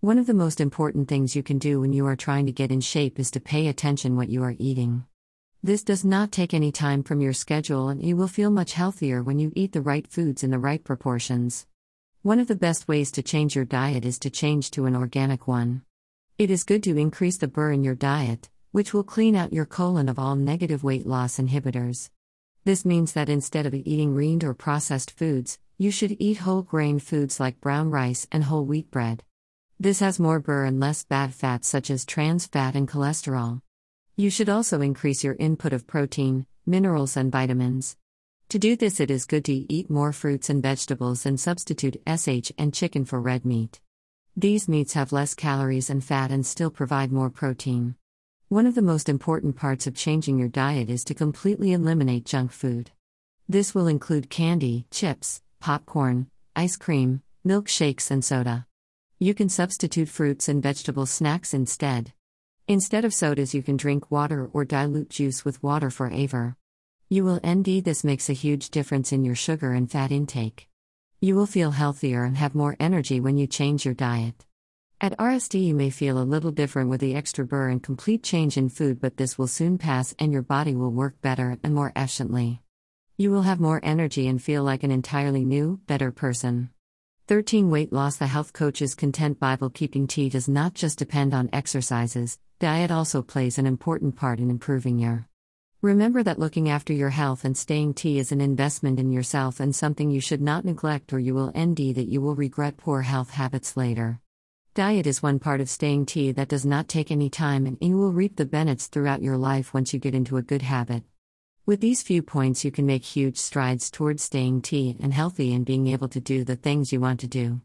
One of the most important things you can do when you are trying to get in shape is to pay attention what you are eating. This does not take any time from your schedule and you will feel much healthier when you eat the right foods in the right proportions. One of the best ways to change your diet is to change to an organic one. It is good to increase the burr in your diet, which will clean out your colon of all negative weight loss inhibitors. This means that instead of eating refined or processed foods, you should eat whole grain foods like brown rice and whole wheat bread. This has more burr and less bad fats such as trans fat and cholesterol. You should also increase your input of protein, minerals, and vitamins. To do this, it is good to eat more fruits and vegetables and substitute SH and chicken for red meat. These meats have less calories and fat and still provide more protein. One of the most important parts of changing your diet is to completely eliminate junk food. This will include candy, chips, popcorn, ice cream, milkshakes, and soda. You can substitute fruits and vegetable snacks instead. Instead of sodas, you can drink water or dilute juice with water for Aver. You will ND this makes a huge difference in your sugar and fat intake. You will feel healthier and have more energy when you change your diet. At RSD, you may feel a little different with the extra burr and complete change in food, but this will soon pass and your body will work better and more efficiently. You will have more energy and feel like an entirely new, better person. 13 Weight Loss The Health Coach's Content Bible Keeping Tea does not just depend on exercises, diet also plays an important part in improving your. Remember that looking after your health and staying tea is an investment in yourself and something you should not neglect, or you will ND that you will regret poor health habits later. Diet is one part of staying tea that does not take any time, and you will reap the benefits throughout your life once you get into a good habit. With these few points, you can make huge strides towards staying tea and healthy and being able to do the things you want to do.